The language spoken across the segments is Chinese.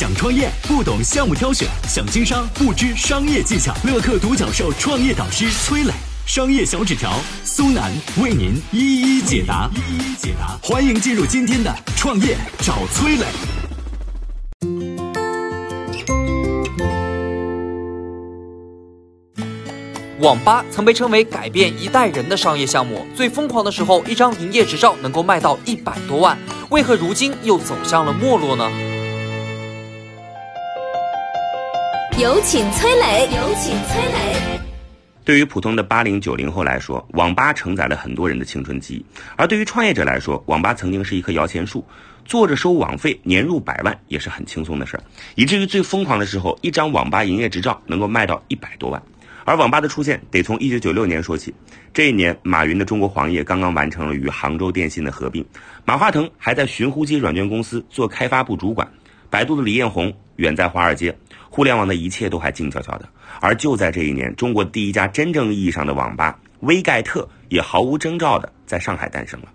想创业不懂项目挑选，想经商不知商业技巧。乐客独角兽创业导师崔磊，商业小纸条苏南为您一一解答。一一解答，欢迎进入今天的创业找崔磊。网吧曾被称为改变一代人的商业项目，最疯狂的时候，一张营业执照能够卖到一百多万。为何如今又走向了没落呢？有请崔磊，有请崔磊。对于普通的八零九零后来说，网吧承载了很多人的青春记忆；而对于创业者来说，网吧曾经是一棵摇钱树，坐着收网费，年入百万也是很轻松的事儿。以至于最疯狂的时候，一张网吧营业执照能够卖到一百多万。而网吧的出现得从一九九六年说起。这一年，马云的中国黄页刚刚完成了与杭州电信的合并，马化腾还在寻呼机软件公司做开发部主管，百度的李彦宏远在华尔街，互联网的一切都还静悄悄的。而就在这一年，中国第一家真正意义上的网吧——微盖特，也毫无征兆的在上海诞生了。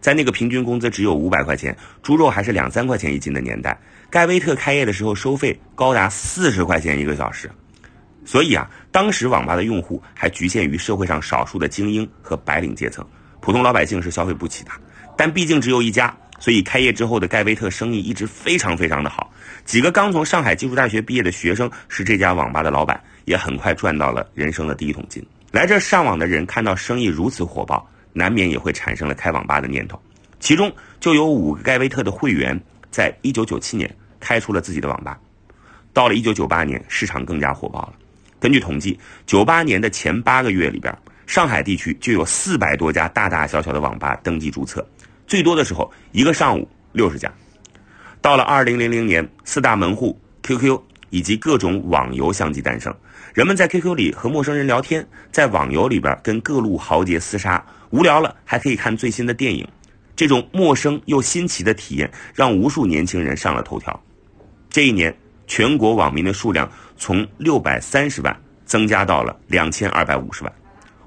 在那个平均工资只有五百块钱、猪肉还是两三块钱一斤的年代，盖威特开业的时候收费高达四十块钱一个小时。所以啊，当时网吧的用户还局限于社会上少数的精英和白领阶层，普通老百姓是消费不起的。但毕竟只有一家，所以开业之后的盖威特生意一直非常非常的好。几个刚从上海技术大学毕业的学生是这家网吧的老板，也很快赚到了人生的第一桶金。来这上网的人看到生意如此火爆，难免也会产生了开网吧的念头。其中就有五个盖威特的会员，在一九九七年开出了自己的网吧。到了一九九八年，市场更加火爆了。根据统计，九八年的前八个月里边，上海地区就有四百多家大大小小的网吧登记注册，最多的时候一个上午六十家。到了二零零零年，四大门户 QQ 以及各种网游相继诞生，人们在 QQ 里和陌生人聊天，在网游里边跟各路豪杰厮杀，无聊了还可以看最新的电影。这种陌生又新奇的体验，让无数年轻人上了头条。这一年。全国网民的数量从六百三十万增加到了两千二百五十万，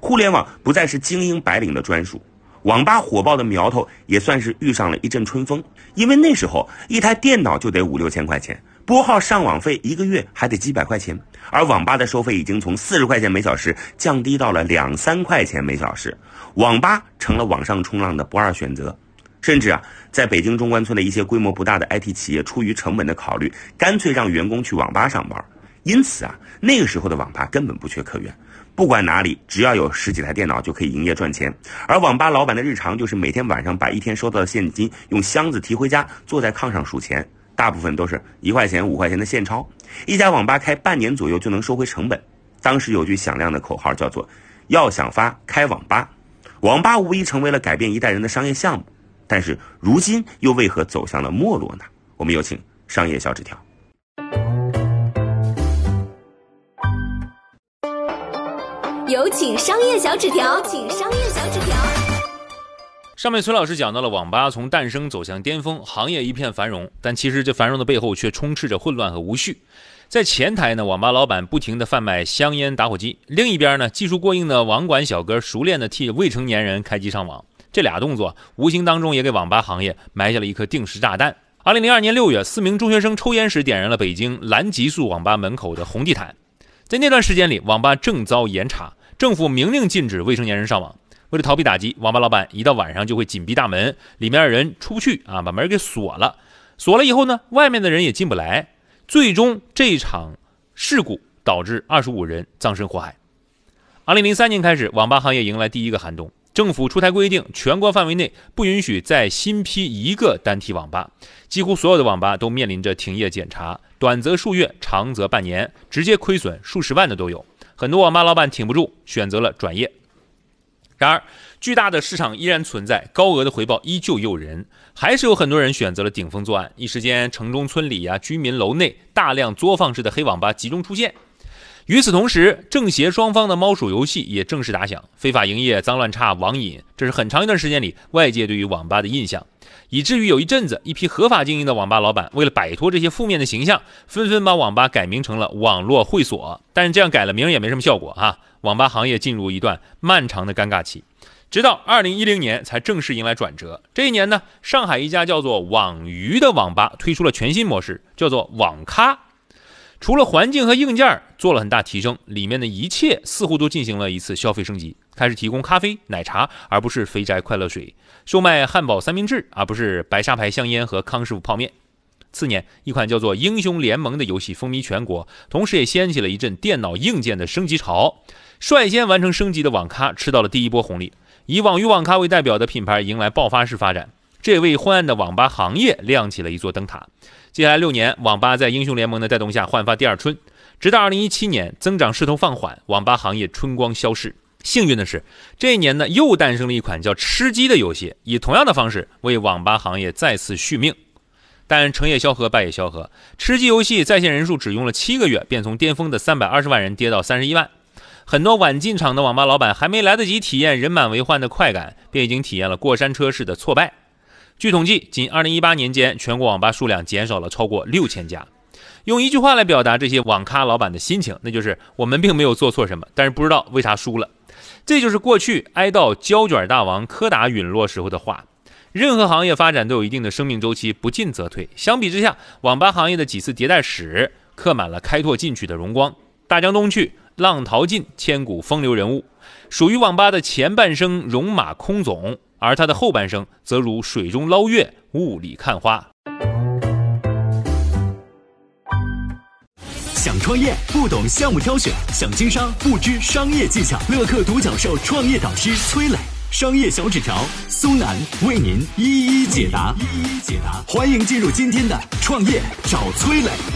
互联网不再是精英白领的专属，网吧火爆的苗头也算是遇上了一阵春风。因为那时候一台电脑就得五六千块钱，拨号上网费一个月还得几百块钱，而网吧的收费已经从四十块钱每小时降低到了两三块钱每小时，网吧成了网上冲浪的不二选择。甚至啊，在北京中关村的一些规模不大的 IT 企业，出于成本的考虑，干脆让员工去网吧上班。因此啊，那个时候的网吧根本不缺客源，不管哪里，只要有十几台电脑就可以营业赚钱。而网吧老板的日常就是每天晚上把一天收到的现金用箱子提回家，坐在炕上数钱，大部分都是一块钱、五块钱的现钞。一家网吧开半年左右就能收回成本。当时有句响亮的口号叫做“要想发，开网吧”。网吧无疑成为了改变一代人的商业项目。但是如今又为何走向了没落呢？我们有请商业小纸条。有请商业小纸条，请商业小纸条。上面崔老师讲到了网吧从诞生走向巅峰，行业一片繁荣，但其实这繁荣的背后却充斥着混乱和无序。在前台呢，网吧老板不停地贩卖香烟、打火机；另一边呢，技术过硬的网管小哥熟练地替未成年人开机上网。这俩动作无形当中也给网吧行业埋下了一颗定时炸弹。二零零二年六月，四名中学生抽烟时点燃了北京蓝极速网吧门口的红地毯。在那段时间里，网吧正遭严查，政府明令禁止未成年人上网。为了逃避打击，网吧老板一到晚上就会紧闭大门，里面的人出不去啊，把门给锁了。锁了以后呢，外面的人也进不来。最终，这场事故导致二十五人葬身火海。二零零三年开始，网吧行业迎来第一个寒冬。政府出台规定，全国范围内不允许再新批一个单体网吧，几乎所有的网吧都面临着停业检查，短则数月，长则半年，直接亏损数十万的都有。很多网吧老板挺不住，选择了转业。然而，巨大的市场依然存在，高额的回报依旧诱人，还是有很多人选择了顶风作案。一时间，城中村里呀，居民楼内大量作坊式的黑网吧集中出现。与此同时，政协双方的猫鼠游戏也正式打响，非法营业、脏乱差、网瘾，这是很长一段时间里外界对于网吧的印象，以至于有一阵子，一批合法经营的网吧老板为了摆脱这些负面的形象，纷纷把网吧改名成了网络会所。但是这样改了名也没什么效果哈，网吧行业进入一段漫长的尴尬期，直到二零一零年才正式迎来转折。这一年呢，上海一家叫做网鱼的网吧推出了全新模式，叫做网咖。除了环境和硬件做了很大提升，里面的一切似乎都进行了一次消费升级，开始提供咖啡、奶茶，而不是肥宅快乐水；售卖汉堡三明治，而不是白沙牌香烟和康师傅泡面。次年，一款叫做《英雄联盟》的游戏风靡全国，同时也掀起了一阵电脑硬件的升级潮。率先完成升级的网咖吃到了第一波红利，以网鱼网咖为代表的品牌迎来爆发式发展，这也为昏暗的网吧行业亮起了一座灯塔。接下来六年，网吧在《英雄联盟》的带动下焕发第二春，直到2017年，增长势头放缓，网吧行业春光消逝。幸运的是，这一年呢，又诞生了一款叫《吃鸡》的游戏，以同样的方式为网吧行业再次续命。但成也萧何，败也萧何。吃鸡游戏在线人数只用了七个月，便从巅峰的三百二十万人跌到三十一万。很多晚进场的网吧老板还没来得及体验人满为患的快感，便已经体验了过山车式的挫败。据统计，仅二零一八年间，全国网吧数量减少了超过六千家。用一句话来表达这些网咖老板的心情，那就是我们并没有做错什么，但是不知道为啥输了。这就是过去哀悼胶卷大王柯达陨落时候的话。任何行业发展都有一定的生命周期，不进则退。相比之下，网吧行业的几次迭代史刻满了开拓进取的荣光。大江东去，浪淘尽，千古风流人物。属于网吧的前半生戎马倥偬，而他的后半生则如水中捞月，雾里看花。想创业不懂项目挑选，想经商不知商业技巧。乐客独角兽创业导师崔磊。商业小纸条，苏南为您一一解答。一一解答，欢迎进入今天的创业找崔磊。